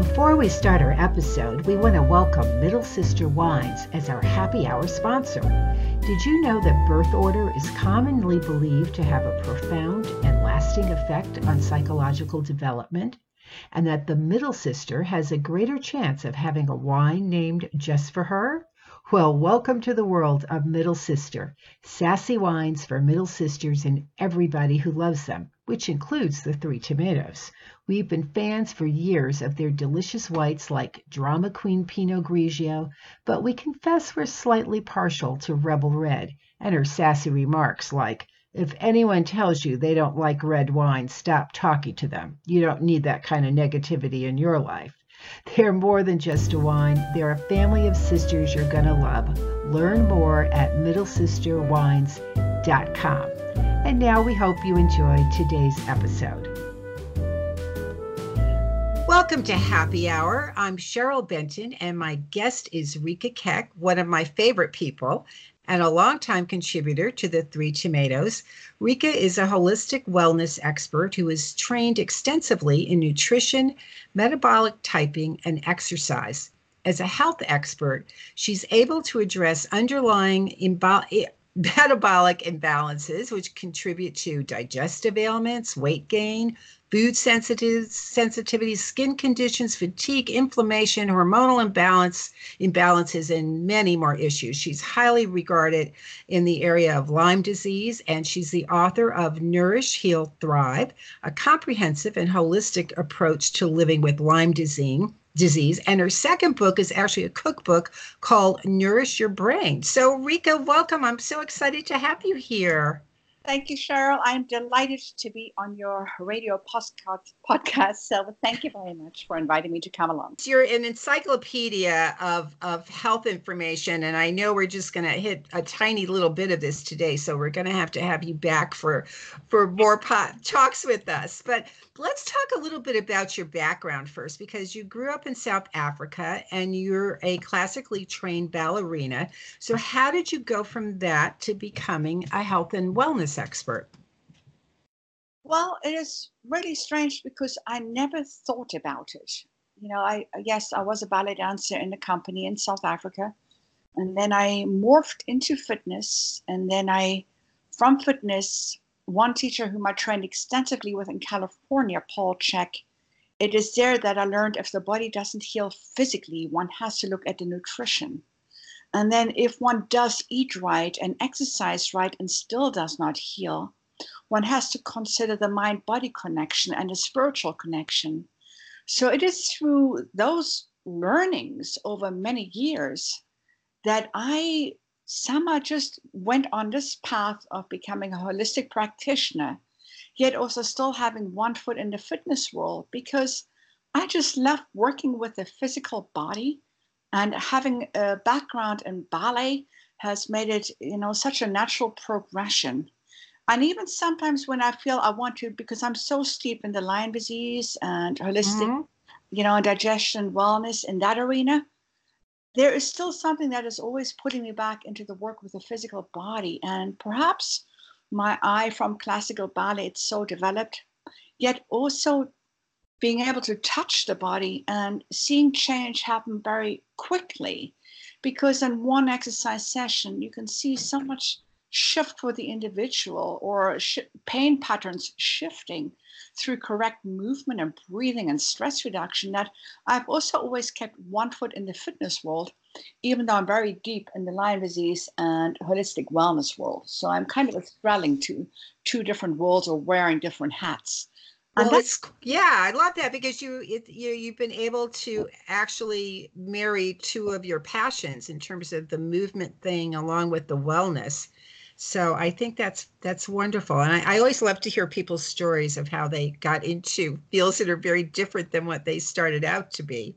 Before we start our episode, we want to welcome Middle Sister Wines as our happy hour sponsor. Did you know that birth order is commonly believed to have a profound and lasting effect on psychological development? And that the middle sister has a greater chance of having a wine named just for her? Well, welcome to the world of Middle Sister, sassy wines for middle sisters and everybody who loves them, which includes the Three Tomatoes. We've been fans for years of their delicious whites like Drama Queen Pinot Grigio, but we confess we're slightly partial to Rebel Red and her sassy remarks like, if anyone tells you they don't like red wine, stop talking to them. You don't need that kind of negativity in your life. They're more than just a wine, they're a family of sisters you're going to love. Learn more at middlesisterwines.com. And now we hope you enjoyed today's episode. Welcome to Happy Hour. I'm Cheryl Benton, and my guest is Rika Keck, one of my favorite people and a longtime contributor to the Three Tomatoes. Rika is a holistic wellness expert who is trained extensively in nutrition, metabolic typing, and exercise. As a health expert, she's able to address underlying imba- eh, metabolic imbalances, which contribute to digestive ailments, weight gain, food sensitivity, skin conditions, fatigue, inflammation, hormonal imbalance, imbalances, and many more issues. She's highly regarded in the area of Lyme disease, and she's the author of Nourish, Heal, Thrive, a comprehensive and holistic approach to living with Lyme disease disease. And her second book is actually a cookbook called Nourish Your Brain. So, Rika, welcome. I'm so excited to have you here. Thank you, Cheryl. I'm delighted to be on your radio podcast. So thank you very much for inviting me to come along. You're an encyclopedia of, of health information, and I know we're just going to hit a tiny little bit of this today. So we're going to have to have you back for for more talks with us. But let's talk a little bit about your background first, because you grew up in South Africa and you're a classically trained ballerina. So how did you go from that to becoming a health and wellness expert? Well, it is really strange because I never thought about it. You know, I yes, I was a ballet dancer in a company in South Africa, and then I morphed into fitness, and then I, from fitness, one teacher whom I trained extensively with in California, Paul Chek, it is there that I learned if the body doesn't heal physically, one has to look at the nutrition. And then if one does eat right and exercise right and still does not heal, one has to consider the mind body connection and the spiritual connection. So it is through those learnings over many years that I somehow just went on this path of becoming a holistic practitioner, yet also still having one foot in the fitness world because I just love working with the physical body and having a background in ballet has made it you know such a natural progression and even sometimes when i feel i want to because i'm so steep in the lyme disease and holistic mm-hmm. you know digestion wellness in that arena there is still something that is always putting me back into the work with the physical body and perhaps my eye from classical ballet it's so developed yet also being able to touch the body and seeing change happen very quickly because in one exercise session you can see so much shift for the individual or sh- pain patterns shifting through correct movement and breathing and stress reduction that I've also always kept one foot in the fitness world, even though I'm very deep in the Lyme disease and holistic wellness world. So I'm kind of straddling to two different worlds or wearing different hats. Well, that's yeah, I love that because you it, you you've been able to actually marry two of your passions in terms of the movement thing along with the wellness. So I think that's that's wonderful, and I, I always love to hear people's stories of how they got into fields that are very different than what they started out to be.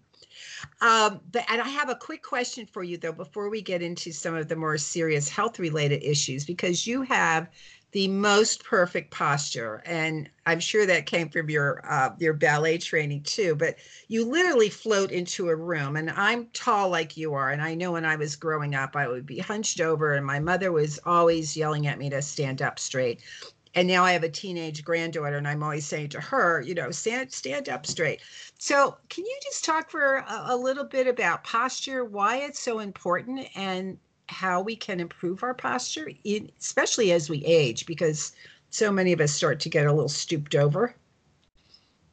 Um, but and I have a quick question for you though before we get into some of the more serious health related issues because you have the most perfect posture and i'm sure that came from your uh, your ballet training too but you literally float into a room and i'm tall like you are and i know when i was growing up i would be hunched over and my mother was always yelling at me to stand up straight and now I have a teenage granddaughter, and I'm always saying to her, you know, stand stand up straight. So, can you just talk for a, a little bit about posture, why it's so important, and how we can improve our posture, especially as we age, because so many of us start to get a little stooped over?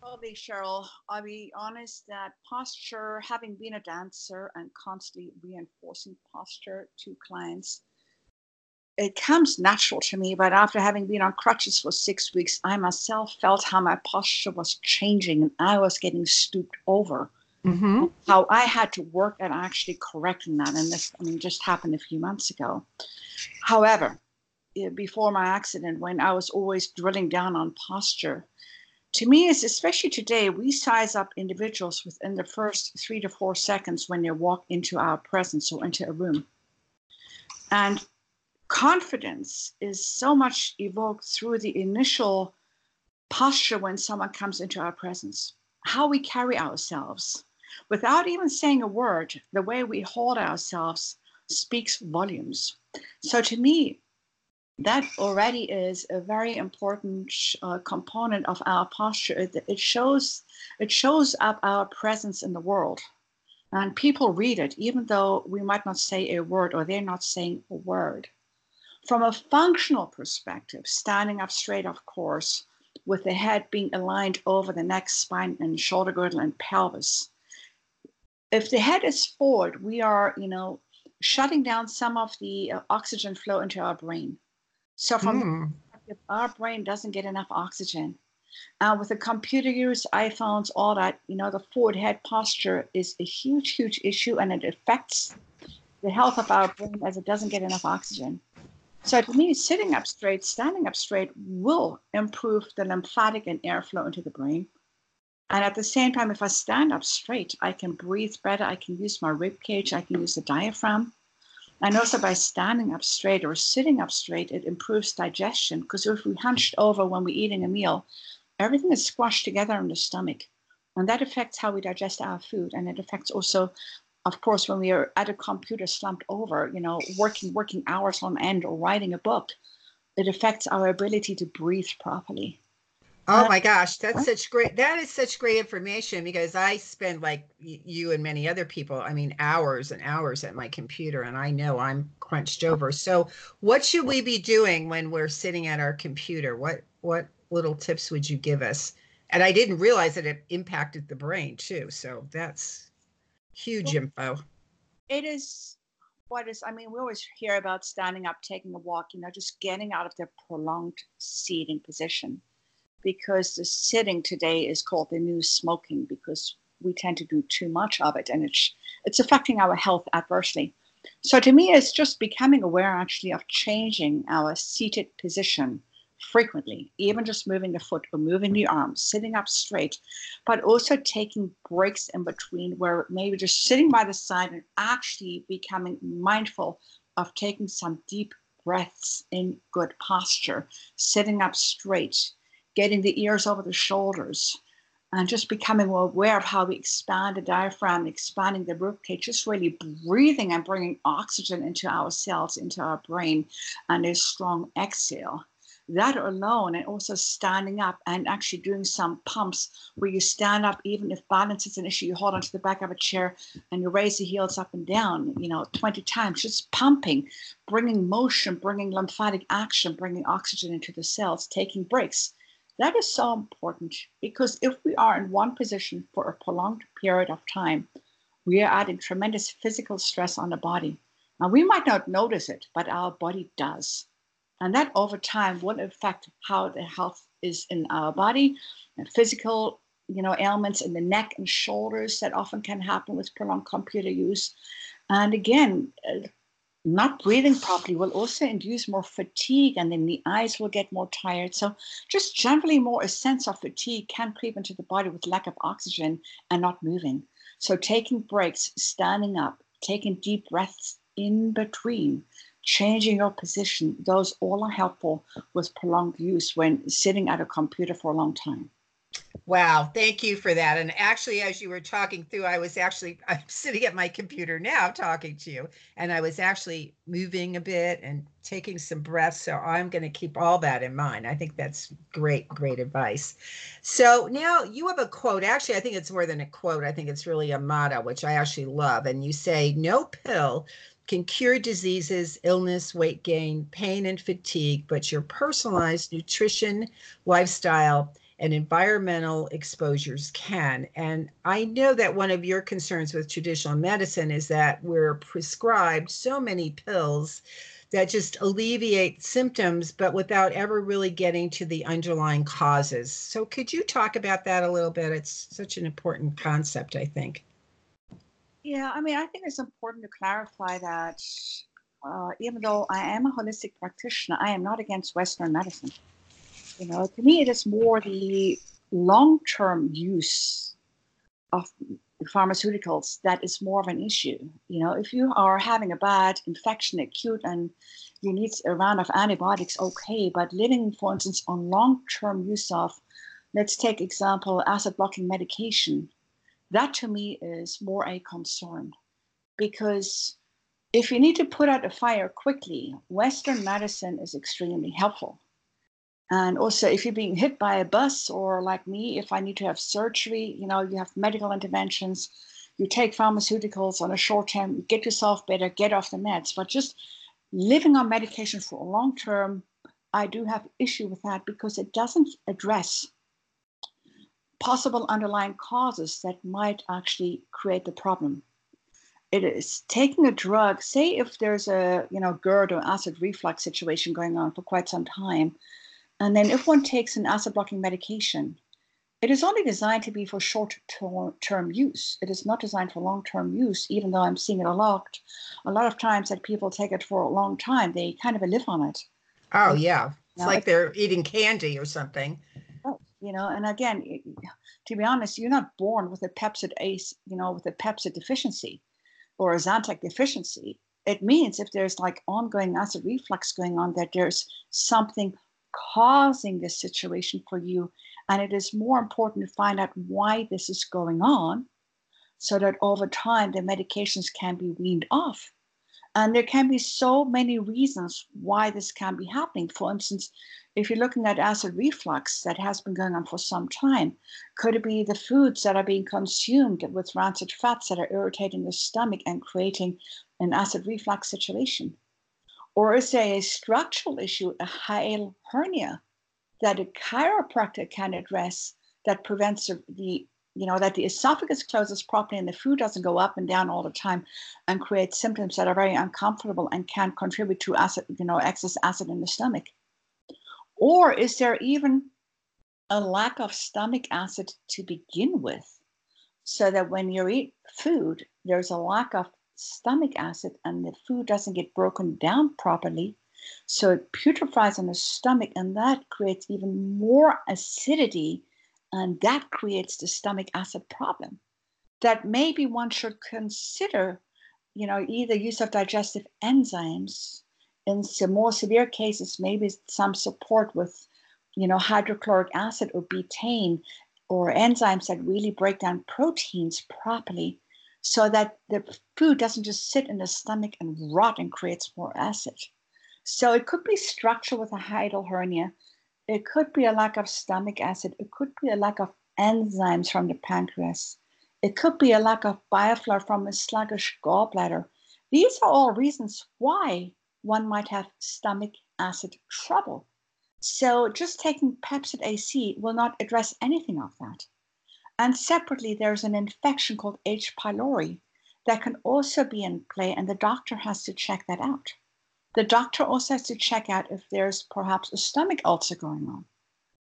Probably, Cheryl. I'll be honest that posture, having been a dancer and constantly reinforcing posture to clients, it comes natural to me. But after having been on crutches for six weeks, I myself felt how my posture was changing and I was getting stooped over. Mm-hmm. How I had to work at actually correcting that. And this, I mean, just happened a few months ago. However, before my accident, when I was always drilling down on posture, to me, is especially today, we size up individuals within the first three to four seconds when they walk into our presence or into a room. And confidence is so much evoked through the initial posture when someone comes into our presence, how we carry ourselves, without even saying a word, the way we hold ourselves speaks volumes. So to me, that already is a very important uh, component of our posture. It, it, shows it shows up our presence in the world, and people read it, even though we might not say a word or they're not saying a word. From a functional perspective, standing up straight, of course, with the head being aligned over the neck, spine, and shoulder girdle and pelvis, if the head is forward, we are, you know, shutting down some of the uh, oxygen flow into our brain. So from mm. our brain doesn't get enough oxygen. Uh, with the computer use, iPhones, all that, you know, the forward head posture is a huge, huge issue, and it affects the health of our brain as it doesn't get enough oxygen. So to me, sitting up straight, standing up straight will improve the lymphatic and airflow into the brain. And at the same time, if I stand up straight, I can breathe better. I can use my rib cage. I can use the diaphragm. And also by standing up straight or sitting up straight, it improves digestion. Because if we hunched over when we're eating a meal, everything is squashed together in the stomach. And that affects how we digest our food. And it affects also, of course, when we are at a computer slumped over, you know, working, working hours on end or writing a book, it affects our ability to breathe properly. Oh my gosh, that's such great. That is such great information because I spend like you and many other people, I mean, hours and hours at my computer, and I know I'm crunched over. So, what should we be doing when we're sitting at our computer? What what little tips would you give us? And I didn't realize that it impacted the brain too. So that's huge info. It is what is i mean we always hear about standing up taking a walk you know just getting out of the prolonged seating position because the sitting today is called the new smoking because we tend to do too much of it and it's it's affecting our health adversely. So to me, it's just becoming aware actually of changing our seated position frequently, even just moving the foot or moving the arm, sitting up straight, but also taking breaks in between where maybe just sitting by the side and actually becoming mindful of taking some deep breaths in good posture, sitting up straight, getting the ears over the shoulders, and just becoming more aware of how we expand the diaphragm, expanding the ribcage, just really breathing and bringing oxygen into our cells, into our brain, and a strong exhale. That alone, and also standing up and actually doing some pumps where you stand up, even if balance is an issue, you hold onto the back of a chair and you raise the heels up and down, you know, 20 times, just pumping, bringing motion, bringing lymphatic action, bringing oxygen into the cells, taking breaks that is so important because if we are in one position for a prolonged period of time, we are adding tremendous physical stress on the body. Now, we might not notice it, but our body does. And that over time will affect how the health is in our body and physical you know ailments in the neck and shoulders that often can happen with prolonged computer use and again uh, not breathing properly will also induce more fatigue and then the eyes will get more tired. So, just generally, more a sense of fatigue can creep into the body with lack of oxygen and not moving. So, taking breaks, standing up, taking deep breaths in between, changing your position, those all are helpful with prolonged use when sitting at a computer for a long time. Wow, thank you for that. And actually, as you were talking through, I was actually I'm sitting at my computer now talking to you, and I was actually moving a bit and taking some breaths. So I'm going to keep all that in mind. I think that's great, great advice. So now you have a quote. Actually, I think it's more than a quote. I think it's really a motto, which I actually love. And you say, "No pill can cure diseases, illness, weight gain, pain, and fatigue, but your personalized nutrition, lifestyle." And environmental exposures can. And I know that one of your concerns with traditional medicine is that we're prescribed so many pills that just alleviate symptoms, but without ever really getting to the underlying causes. So, could you talk about that a little bit? It's such an important concept, I think. Yeah, I mean, I think it's important to clarify that uh, even though I am a holistic practitioner, I am not against Western medicine. You know, to me, it is more the long-term use of pharmaceuticals that is more of an issue. You know, if you are having a bad infection, acute, and you need a round of antibiotics, okay. But living, for instance, on long-term use of, let's take example, acid-blocking medication, that to me is more a concern because if you need to put out a fire quickly, Western medicine is extremely helpful. And also, if you're being hit by a bus, or like me, if I need to have surgery, you know, you have medical interventions, you take pharmaceuticals on a short term, get yourself better, get off the meds. But just living on medication for a long term, I do have issue with that because it doesn't address possible underlying causes that might actually create the problem. It is taking a drug, say if there's a you know GERD or acid reflux situation going on for quite some time, and then if one takes an acid blocking medication, it is only designed to be for short term use. It is not designed for long term use, even though I'm seeing it a lot. A lot of times that people take it for a long time, they kind of live on it. Oh, yeah. It's like they're eating candy or something. Oh, you know, and again, to be honest, you're not born with a Pepcid AC, you know, with a Pepcid deficiency or a Zantac deficiency. It means if there's like ongoing acid reflux going on, that there's something causing this situation for you. And it is more important to find out why this is going on so that over time the medications can be weaned off. And there can be so many reasons why this can be happening. For instance, if you're looking at acid reflux that has been going on for some time, could it be the foods that are being consumed with rancid fats that are irritating the stomach and creating an acid reflux situation? Or is there a structural issue, a hiatal hernia, that a chiropractor can address that prevents the you know that the esophagus closes properly and the food doesn't go up and down all the time and create symptoms that are very uncomfortable and can contribute to acid you know excess acid in the stomach? Or is there even a lack of stomach acid to begin with so that when you eat food there's a lack of stomach acid and the food doesn't get broken down properly. So it putrefies in the stomach, and that creates even more acidity, and that creates the stomach acid problem. That maybe one should consider, you know, either use of digestive enzymes. In some more severe cases, maybe some support with, you know, hydrochloric acid or betaine or enzymes that really break down proteins properly so that the food doesn't just sit in the stomach and rot and creates more acid. So it could be structural with a hiatal hernia. It could be a lack of stomach acid. It could be a lack of enzymes from the pancreas. It could be a lack of bile flow from a sluggish gallbladder. These are all reasons why one might have stomach acid trouble. So just taking Pepcid AC will not address anything of that. And separately, there's an infection called H. pylori that can also be in play, and the doctor has to check that out. The doctor also has to check out if there's perhaps a stomach ulcer going on.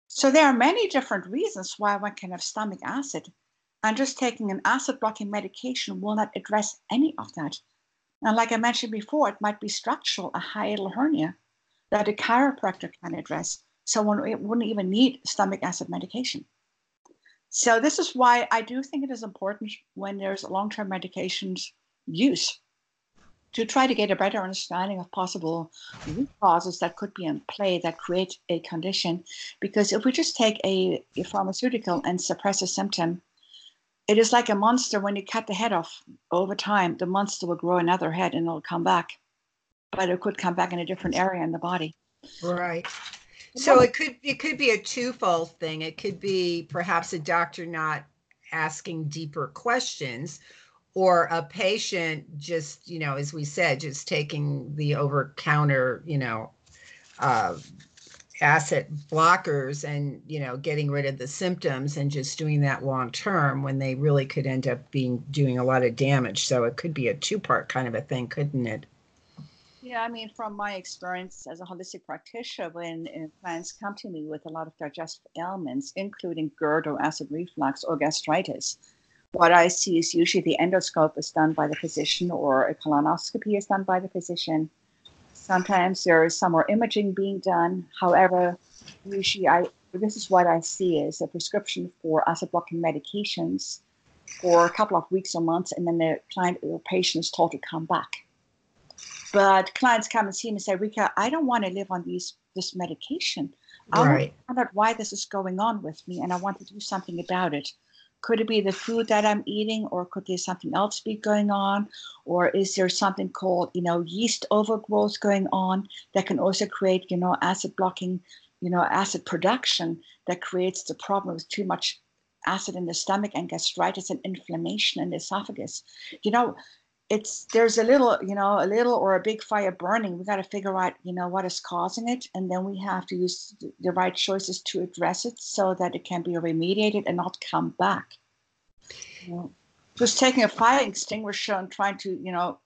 So there are many different reasons why one can have stomach acid, and just taking an acid blocking medication will not address any of that. And like I mentioned before, it might be structural, a hiatal hernia that a chiropractor can address. So one wouldn't even need stomach acid medication. So this is why I do think it is important when there's long-term medications use. to try to get a better understanding of possible root causes that could be in play that create a condition. Because if we just take a, a pharmaceutical and suppress a symptom, it is like a monster when you cut the head off over time, the monster will grow another head and it'll come back. But it could come back in a different area in the body. Right. So it could it could be a twofold thing. It could be perhaps a doctor not asking deeper questions or a patient just, you know, as we said, just taking the over counter, you know, uh, acid blockers and you know getting rid of the symptoms and just doing that long term when they really could end up being doing a lot of damage so it could be a two part kind of a thing couldn't it yeah i mean from my experience as a holistic practitioner when uh, clients come to me with a lot of digestive ailments including gerd or acid reflux or gastritis what i see is usually the endoscope is done by the physician or a colonoscopy is done by the physician Sometimes there is some more imaging being done. However, usually I this is what I see is a prescription for acid blocking medications for a couple of weeks or months, and then the client or patient is told to come back. But clients come and see me and say, Rika, I don't want to live on these this medication. I right. want to find out why this is going on with me, and I want to do something about it. Could it be the food that I'm eating, or could there something else be going on? Or is there something called, you know, yeast overgrowth going on that can also create, you know, acid blocking, you know, acid production that creates the problem with too much acid in the stomach and gastritis and inflammation in the esophagus? You know, it's there's a little you know a little or a big fire burning. We got to figure out you know what is causing it and then we have to use the right choices to address it so that it can be remediated and not come back. You know, just taking a fire extinguisher and trying to you know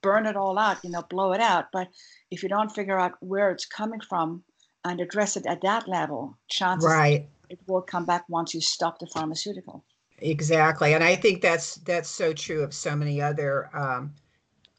burn it all out you know blow it out. But if you don't figure out where it's coming from and address it at that level chances right. it will come back once you stop the pharmaceutical Exactly, and I think that's that's so true of so many other um,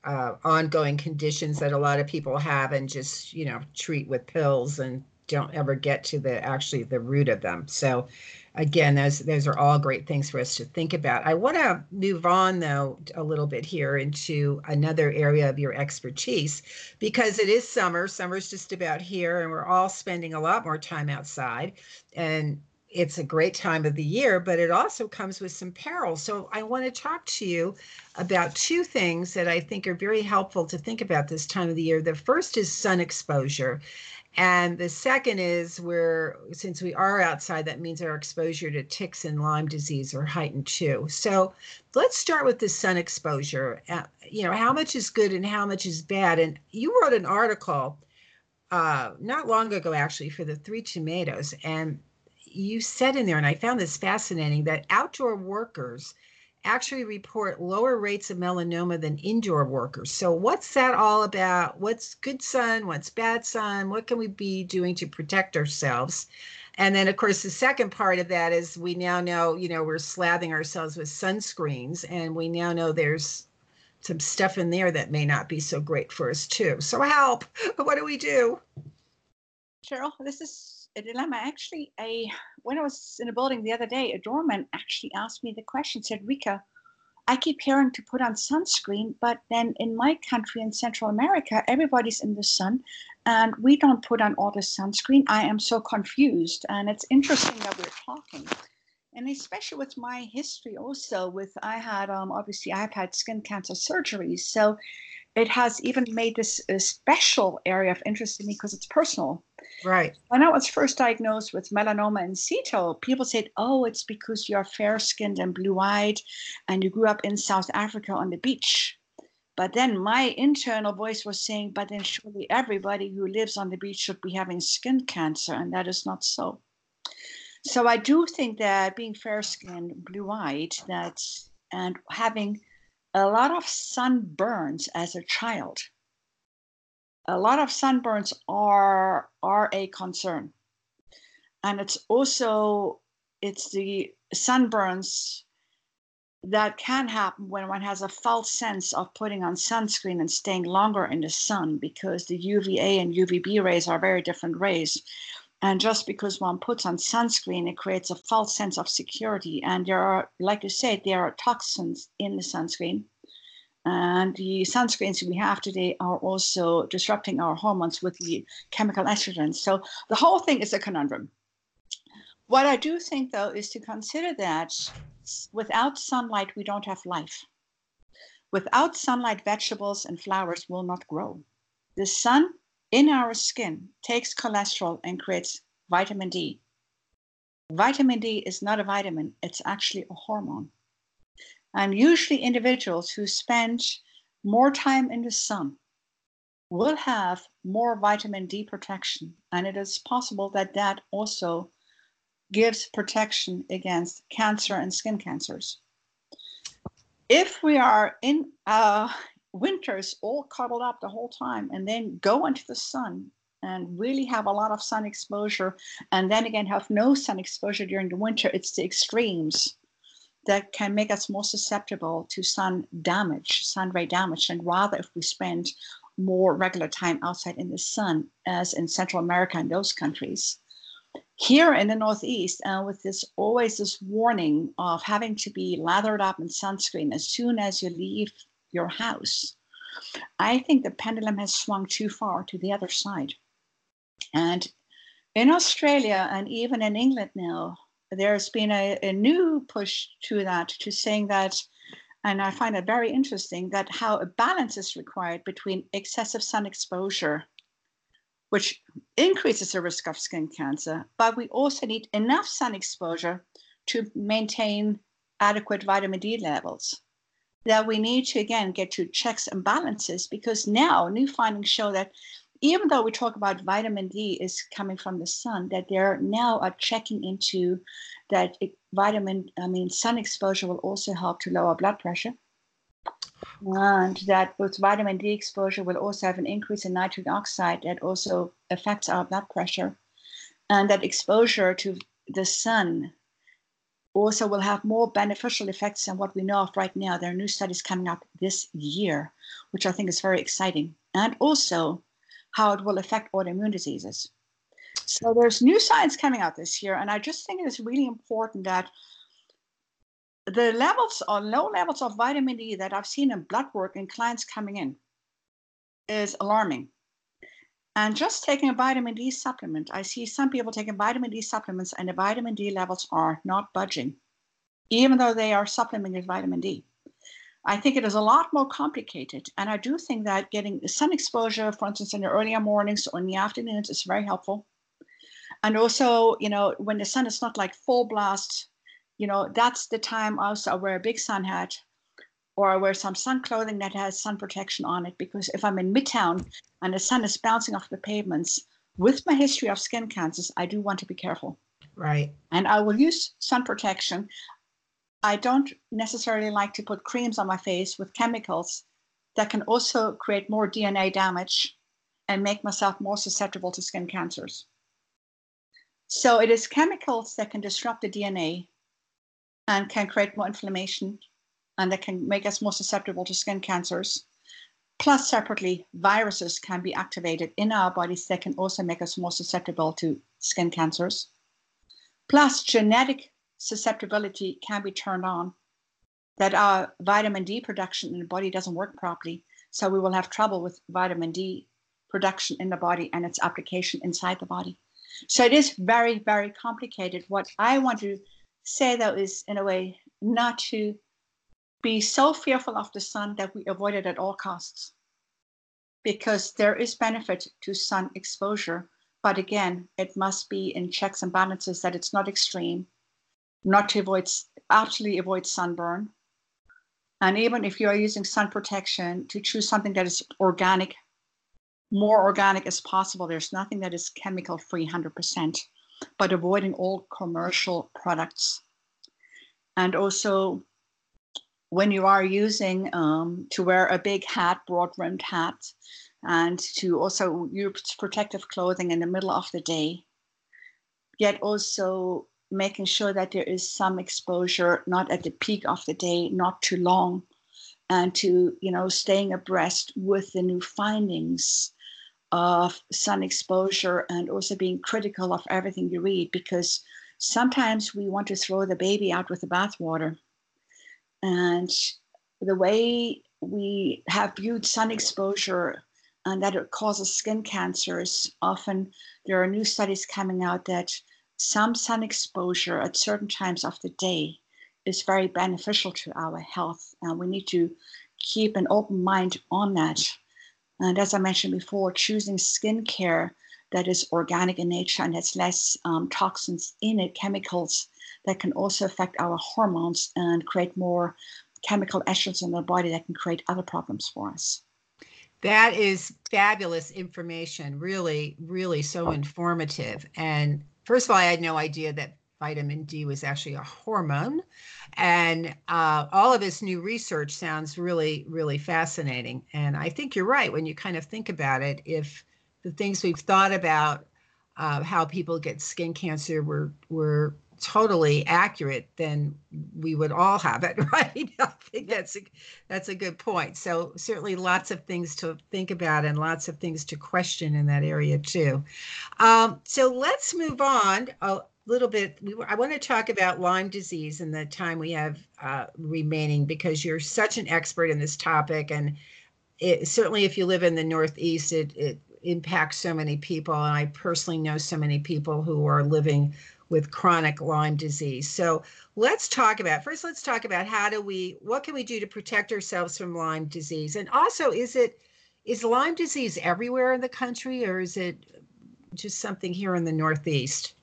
uh, ongoing conditions that a lot of people have and just you know treat with pills and don't ever get to the actually the root of them. So again, those those are all great things for us to think about. I want to move on though a little bit here into another area of your expertise because it is summer. Summer's just about here, and we're all spending a lot more time outside. And it's a great time of the year, but it also comes with some peril. So I want to talk to you about two things that I think are very helpful to think about this time of the year. The first is sun exposure. And the second is where, since we are outside, that means our exposure to ticks and Lyme disease are heightened too. So let's start with the sun exposure. Uh, you know, how much is good and how much is bad? And you wrote an article uh, not long ago, actually, for the Three Tomatoes. And you said in there, and I found this fascinating, that outdoor workers actually report lower rates of melanoma than indoor workers. So, what's that all about? What's good sun? What's bad sun? What can we be doing to protect ourselves? And then, of course, the second part of that is we now know, you know, we're slathering ourselves with sunscreens, and we now know there's some stuff in there that may not be so great for us, too. So, help! What do we do? Cheryl, this is a dilemma. Actually, a when I was in a building the other day, a doorman actually asked me the question. Said, "Rika, I keep hearing to put on sunscreen, but then in my country in Central America, everybody's in the sun, and we don't put on all the sunscreen. I am so confused, and it's interesting that we're talking." and especially with my history also with i had um, obviously i've had skin cancer surgeries so it has even made this a special area of interest in me because it's personal. Right. When I was first diagnosed with melanoma in situ, people said, "Oh, it's because you're fair-skinned and blue-eyed, and you grew up in South Africa on the beach." But then my internal voice was saying, "But then surely everybody who lives on the beach should be having skin cancer, and that is not so." So I do think that being fair-skinned, blue-eyed, that and having a lot of sunburns as a child. A lot of sunburns are are a concern. And it's also it's the sunburns that can happen when one has a false sense of putting on sunscreen and staying longer in the sun because the UVA and UVB rays are very different rays. And just because one puts on sunscreen, it creates a false sense of security. And there are, like you said, there are toxins in the sunscreen. And the sunscreens we have today are also disrupting our hormones with the chemical estrogens. So the whole thing is a conundrum. What I do think, though, is to consider that without sunlight, we don't have life. Without sunlight, vegetables and flowers will not grow. The sun in our skin takes cholesterol and creates vitamin D. Vitamin D is not a vitamin, it's actually a hormone. And usually, individuals who spend more time in the sun will have more vitamin D protection. And it is possible that that also gives protection against cancer and skin cancers. If we are in uh, winters all cuddled up the whole time and then go into the sun and really have a lot of sun exposure and then again have no sun exposure during the winter, it's the extremes that can make us more susceptible to sun damage, sun ray damage, and rather if we spend more regular time outside in the sun, as in Central America and those countries. Here in the Northeast, uh, with this always this warning of having to be lathered up in sunscreen as soon as you leave your house, I think the pendulum has swung too far to the other side. And in Australia and even in England now, there's been a, a new push to that, to saying that, and I find it very interesting, that how a balance is required between excessive sun exposure, which increases the risk of skin cancer, but we also need enough sun exposure to maintain adequate vitamin D levels. That we need to again get to checks and balances because now new findings show that even though we talk about vitamin D is coming from the sun, that they're now are checking into that it, vitamin, I mean, sun exposure will also help to lower blood pressure. And that both vitamin D exposure will also have an increase in nitric oxide that also affects our blood pressure. And that exposure to the sun also will have more beneficial effects than what we know of right now. There are new studies coming up this year, which I think is very exciting. And also, how it will affect autoimmune diseases. So there's new science coming out this year, and I just think it is really important that the levels or low levels of vitamin D that I've seen in blood work in clients coming in is alarming. And just taking a vitamin D supplement, I see some people taking vitamin D supplements and the vitamin D levels are not budging, even though they are supplementing with vitamin D. I think it is a lot more complicated. And I do think that getting sun exposure, for instance, in the earlier mornings or in the afternoons is very helpful. And also, you know, when the sun is not like full blast, you know, that's the time also I wear a big sun hat or I wear some sun clothing that has sun protection on it. Because if I'm in Midtown and the sun is bouncing off the pavements, with my history of skin cancers, I do want to be careful. Right. And I will use sun protection. I don't necessarily like to put creams on my face with chemicals that can also create more DNA damage and make myself more susceptible to skin cancers. So it is chemicals that can disrupt the DNA and can create more inflammation and that can make us more susceptible to skin cancers. Plus, separately, viruses can be activated in our bodies that can also make us more susceptible to skin cancers. Plus, genetic susceptibility can be turned on, that our vitamin D production in the body doesn't work properly. So we will have trouble with vitamin D production in the body and its application inside the body. So it is very, very complicated. What I want to say, though, is in a way not to be so fearful of the sun that we avoid it at all costs. Because there is benefit to sun exposure. But again, it must be in checks and balances that it's not extreme not to avoid, absolutely avoid sunburn. And even if you are using sun protection, to choose something that is organic, more organic as possible. There's nothing that is chemical free 100%, but avoiding all commercial products. And also, when you are using um, to wear a big hat, broad rimmed hat, and to also use protective clothing in the middle of the day, yet also making sure that there is some exposure, not at the peak of the day, not too long, and to you know staying abreast with the new findings of sun exposure and also being critical of everything you read because sometimes we want to throw the baby out with the bathwater. And the way we have viewed sun exposure and that it causes skin cancers. Often there are new studies coming out that some sun exposure at certain times of the day is very beneficial to our health. And we need to keep an open mind on that. And as I mentioned before, choosing skincare that is organic in nature and has less um, toxins in it, chemicals that can also affect our hormones and create more chemical estrogens in the body that can create other problems for us. That is fabulous information. Really, really so informative. And first of all, I had no idea that vitamin D was actually a hormone. And uh, all of this new research sounds really, really fascinating. And I think you're right when you kind of think about it. If the things we've thought about uh, how people get skin cancer were were totally accurate, then we would all have it, right? I think that's a, that's a good point. So certainly lots of things to think about and lots of things to question in that area too. Um, so let's move on a little bit. We, I want to talk about Lyme disease in the time we have uh, remaining because you're such an expert in this topic and it, certainly if you live in the Northeast, it, it impacts so many people. And I personally know so many people who are living with chronic Lyme disease. So let's talk about first. Let's talk about how do we what can we do to protect ourselves from Lyme disease, and also is it is Lyme disease everywhere in the country, or is it just something here in the Northeast?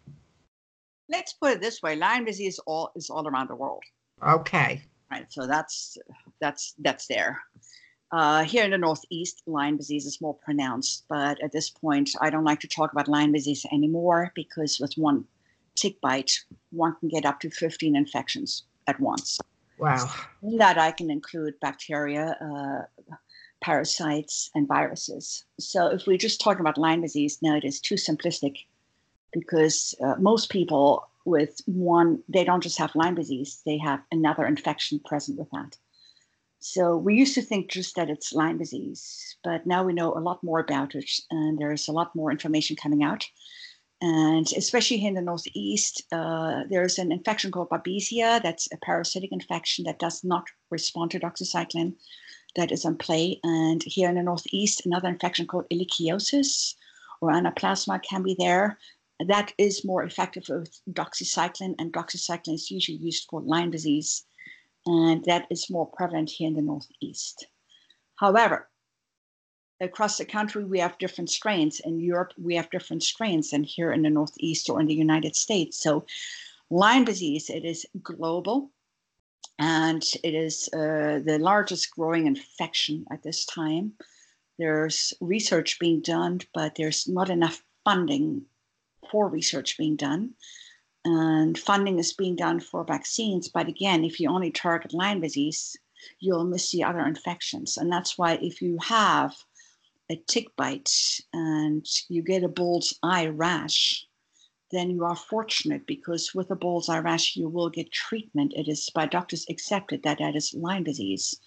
Let's put it this way: Lyme disease all is all around the world. Okay. Right. So that's that's that's there. Uh, here in the Northeast, Lyme disease is more pronounced, but at this point, I don't like to talk about Lyme disease anymore because with one tick bite, one can get up to 15 infections at once. Wow. In that I can include bacteria, uh, parasites, and viruses. So if we're just talking about Lyme disease, now it is too simplistic because uh, most people with one, they don't just have Lyme disease, they have another infection present with that. So we used to think just that it's Lyme disease, but now we know a lot more about it, and there's a lot more information coming out. And especially here in the Northeast, uh, there's an infection called Babesia. That's a parasitic infection that does not respond to doxycycline that is on play. And here in the Northeast, another infection called ehrlichiosis or anaplasma can be there. That is more effective with doxycycline, and doxycycline is usually used for Lyme disease, and that is more prevalent here in the Northeast. However, across the country we have different strains. In europe we have different strains than here in the northeast or in the united states. So lyme disease it is global and it is uh, the largest growing infection at this time. There's research being done but there's not enough funding for research being done. And funding is being done for vaccines but again if you only target lyme disease you'll miss the other infections. And that's why if you have a tick bite and you get a bull's eye rash, then you are fortunate because with a bull's eye rash, you will get treatment. It is by doctors accepted that that is Lyme disease.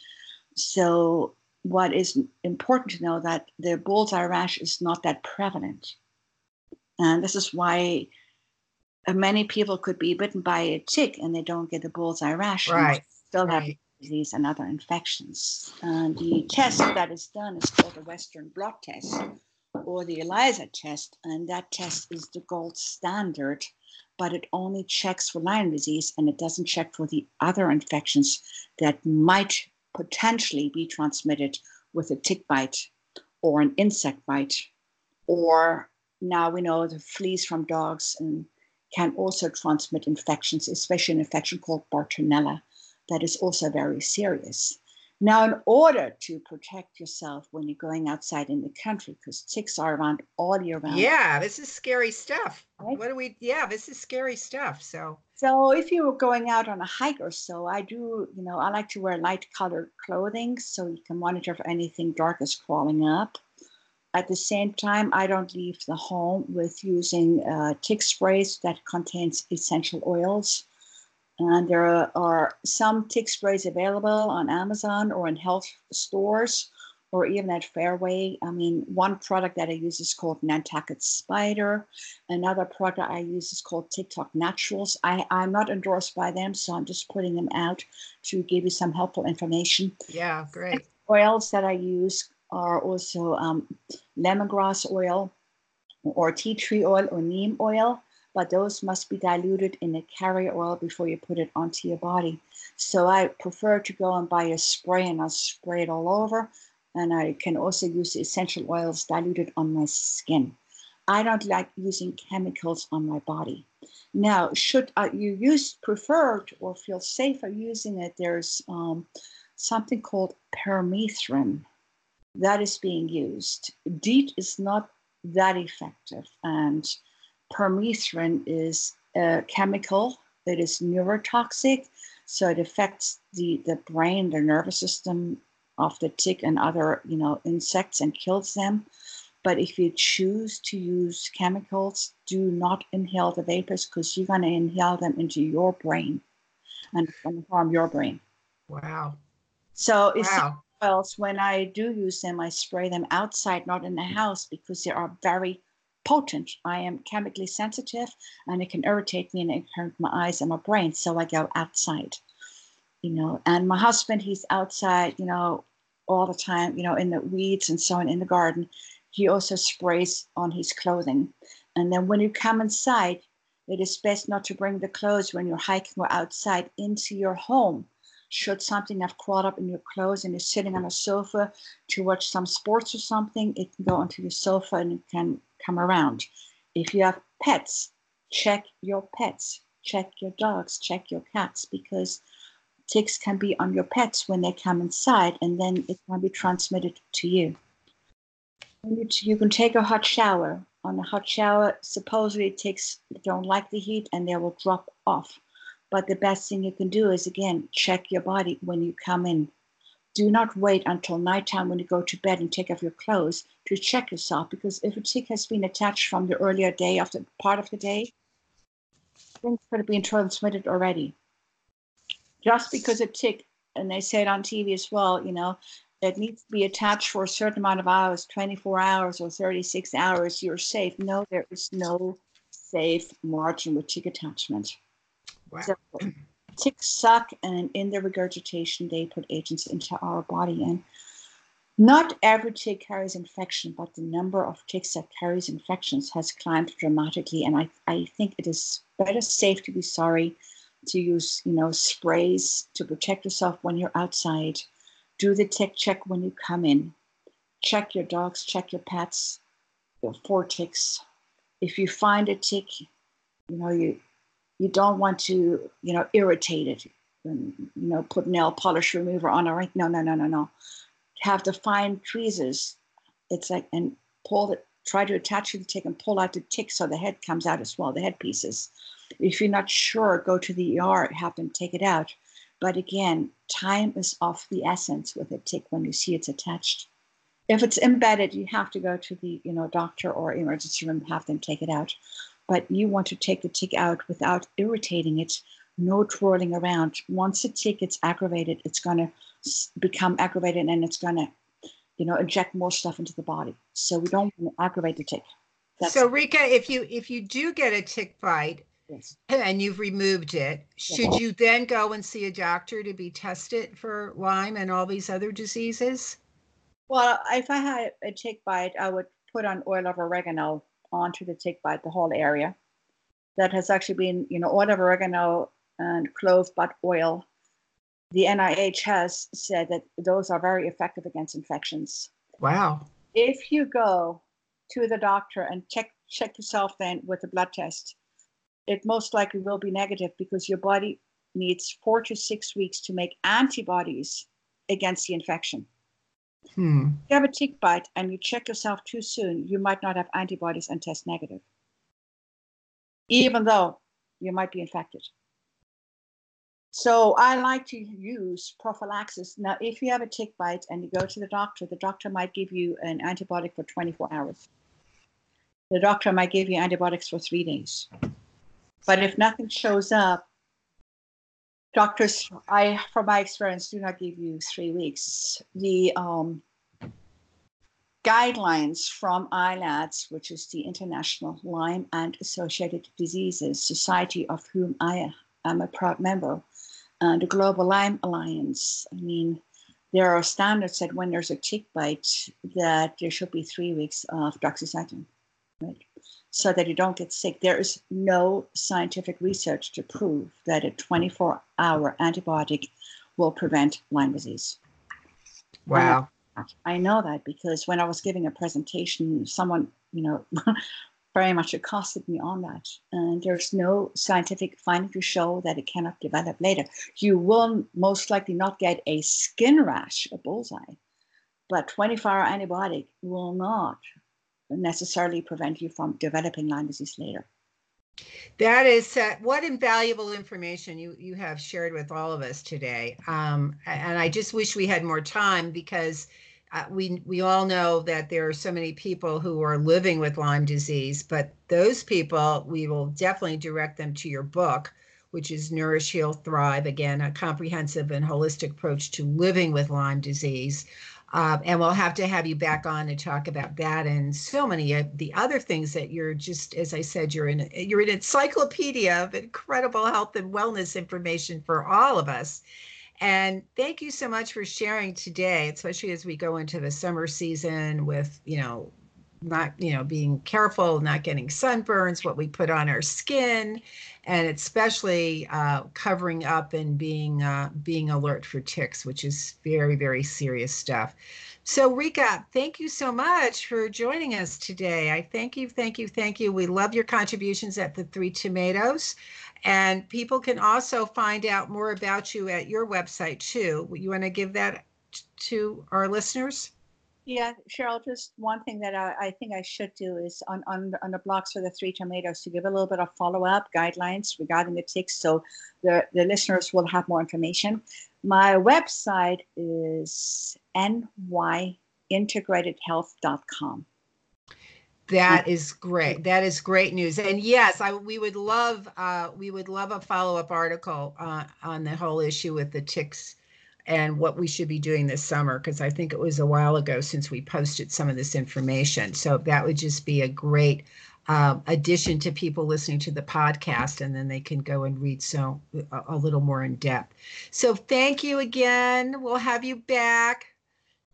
So, what is important to know that the bull's eye rash is not that prevalent. And this is why many people could be bitten by a tick and they don't get a bull's eye rash. Right. Still right. have disease and other infections. And the test that is done is called the Western blot test or the ELISA test, and that test is the gold standard, but it only checks for Lyme disease and it doesn't check for the other infections that might potentially be transmitted with a tick bite or an insect bite, or now we know the fleas from dogs and can also transmit infections, especially an infection called Bartonella that is also very serious. Now, in order to protect yourself when you're going outside in the country, because ticks are around all year round. Yeah, this is scary stuff. Right? What do we? Yeah, this is scary stuff. So, so if you were going out on a hike or so, I do, you know, I like to wear light colored clothing so you can monitor if anything dark is crawling up. At the same time, I don't leave the home with using uh, tick sprays that contains essential oils and there are some tick sprays available on Amazon or in health stores or even at Fairway. I mean, one product that I use is called Nantucket Spider. Another product I use is called TikTok Naturals. I, I'm not endorsed by them, so I'm just putting them out to give you some helpful information. Yeah, great. oils that I use are also um, lemongrass oil or tea tree oil or neem oil, but those must be diluted in a carrier oil before you put it onto your body. So I prefer to go and buy a spray and I'll spray it all over. And I can also use essential oils diluted on my skin. I don't like using chemicals on my body. Now, should uh, you use preferred or feel safer using it, there's um, something called permethrin that is being used. DEET is not that effective, and permethrin is a chemical that is neurotoxic, so it affects the, the brain, the nervous system of the tick and other you know insects and kills them. But if you choose to use chemicals, do not inhale the vapors because you're going to inhale them into your brain and it's going to harm your brain. Wow. So wow. oils, when I do use them, I spray them outside, not in the house, because they are very potent. I am chemically sensitive and it can irritate me and it hurt my eyes and my brain. So I go outside, you know. And my husband, he's outside, you know, all the time, you know, in the weeds and so on in the garden he also sprays on his clothing. And then when you come inside, it is best not to bring the clothes when you're hiking or outside into your home. Should something have crawled up in your clothes and you're sitting on a sofa to watch some sports or something, it can go onto your sofa and it can come around. If you have pets, check your pets, check your dogs, check your cats, because ticks can be on your pets when they come inside and then it can be transmitted to you. You can take a hot shower. On a hot shower, supposedly ticks don't like the heat and they will drop off. But the best thing you can do is again check your body when you come in. Do not wait until nighttime when you go to bed and take off your clothes to check yourself because if a tick has been attached from the earlier day of the part of the day, things could have been transmitted already. Just because a tick, and they say it on TV as well, you know, it needs to be attached for a certain amount of hours 24 hours or 36 hours you're safe no there is no safe margin with tick attachment wow. so, ticks suck and in their regurgitation they put agents into our body and not every tick carries infection but the number of ticks that carries infections has climbed dramatically and i, I think it is better safe to be sorry to use you know sprays to protect yourself when you're outside do the tick check when you come in. Check your dogs, check your pets, your four ticks. If you find a tick, you know, you you don't want to, you know, irritate it and you know, put nail polish remover on it. Right? No, no, no, no, no. Have the fine tweezers. It's like and pull it, try to attach to the tick and pull out the tick so the head comes out as well, the head pieces. If you're not sure, go to the ER, have them take it out. But again, time is of the essence with a tick when you see it's attached. If it's embedded, you have to go to the you know doctor or emergency room, have them take it out. But you want to take the tick out without irritating it, no twirling around. Once a tick gets aggravated, it's going to become aggravated and it's going to, you know, inject more stuff into the body. So we don't want to aggravate the tick. That's so Rika, if you if you do get a tick bite, Yes. And you've removed it. Should you then go and see a doctor to be tested for Lyme and all these other diseases? Well, if I had a tick bite, I would put on oil of oregano onto the tick bite, the whole area. That has actually been, you know, oil of oregano and clove bud oil. The NIH has said that those are very effective against infections. Wow. If you go to the doctor and check check yourself then with a blood test, it most likely will be negative because your body needs four to six weeks to make antibodies against the infection. Hmm. If you have a tick bite and you check yourself too soon, you might not have antibodies and test negative, even though you might be infected. So I like to use prophylaxis. Now, if you have a tick bite and you go to the doctor, the doctor might give you an antibiotic for 24 hours. The doctor might give you antibiotics for three days. But if nothing shows up, doctors, I, from my experience, do not give you three weeks. The um, guidelines from ILADS, which is the International Lyme and Associated Diseases Society, of whom I am a proud member, and the Global Lyme Alliance. I mean, there are standards that when there's a tick bite, that there should be three weeks of doxycycline, right? So that you don't get sick. There is no scientific research to prove that a 24 hour antibiotic will prevent Lyme disease. Wow. I know that because when I was giving a presentation, someone, you know, very much accosted me on that. And there's no scientific finding to show that it cannot develop later. You will most likely not get a skin rash, a bullseye, but 24 hour antibiotic will not necessarily prevent you from developing Lyme disease later. That is uh, what invaluable information you you have shared with all of us today. Um, and I just wish we had more time because uh, we we all know that there are so many people who are living with Lyme disease, but those people we will definitely direct them to your book, which is Nourish, Heal, Thrive. Again, a comprehensive and holistic approach to living with Lyme disease. Uh, and we'll have to have you back on to talk about that and so many of the other things that you're just, as I said, you're in you're an encyclopedia of incredible health and wellness information for all of us. And thank you so much for sharing today, especially as we go into the summer season with, you know, not, you know, being careful, not getting sunburns, what we put on our skin, and especially uh, covering up and being uh, being alert for ticks, which is very, very serious stuff. So, Rika, thank you so much for joining us today. I thank you, thank you, thank you. We love your contributions at the Three Tomatoes. And people can also find out more about you at your website too. You want to give that to our listeners? Yeah, Cheryl, just one thing that I, I, think I should do is on, on, on the blocks for the Three Tomatoes to give a little bit of follow up guidelines regarding the ticks so the, the listeners will have more information. My website is nyintegratedhealth.com. That is great. That is great news. And yes, I we would love uh, we would love a follow up article uh, on the whole issue with the ticks and what we should be doing this summer because I think it was a while ago since we posted some of this information. So that would just be a great uh, addition to people listening to the podcast, and then they can go and read so a, a little more in depth. So thank you again. We'll have you back.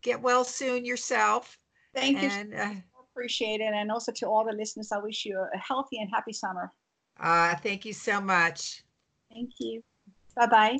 Get well soon yourself. Thank you. Uh, appreciate it. And also to all the listeners, I wish you a healthy and happy summer. Uh, thank you so much. Thank you. Bye bye.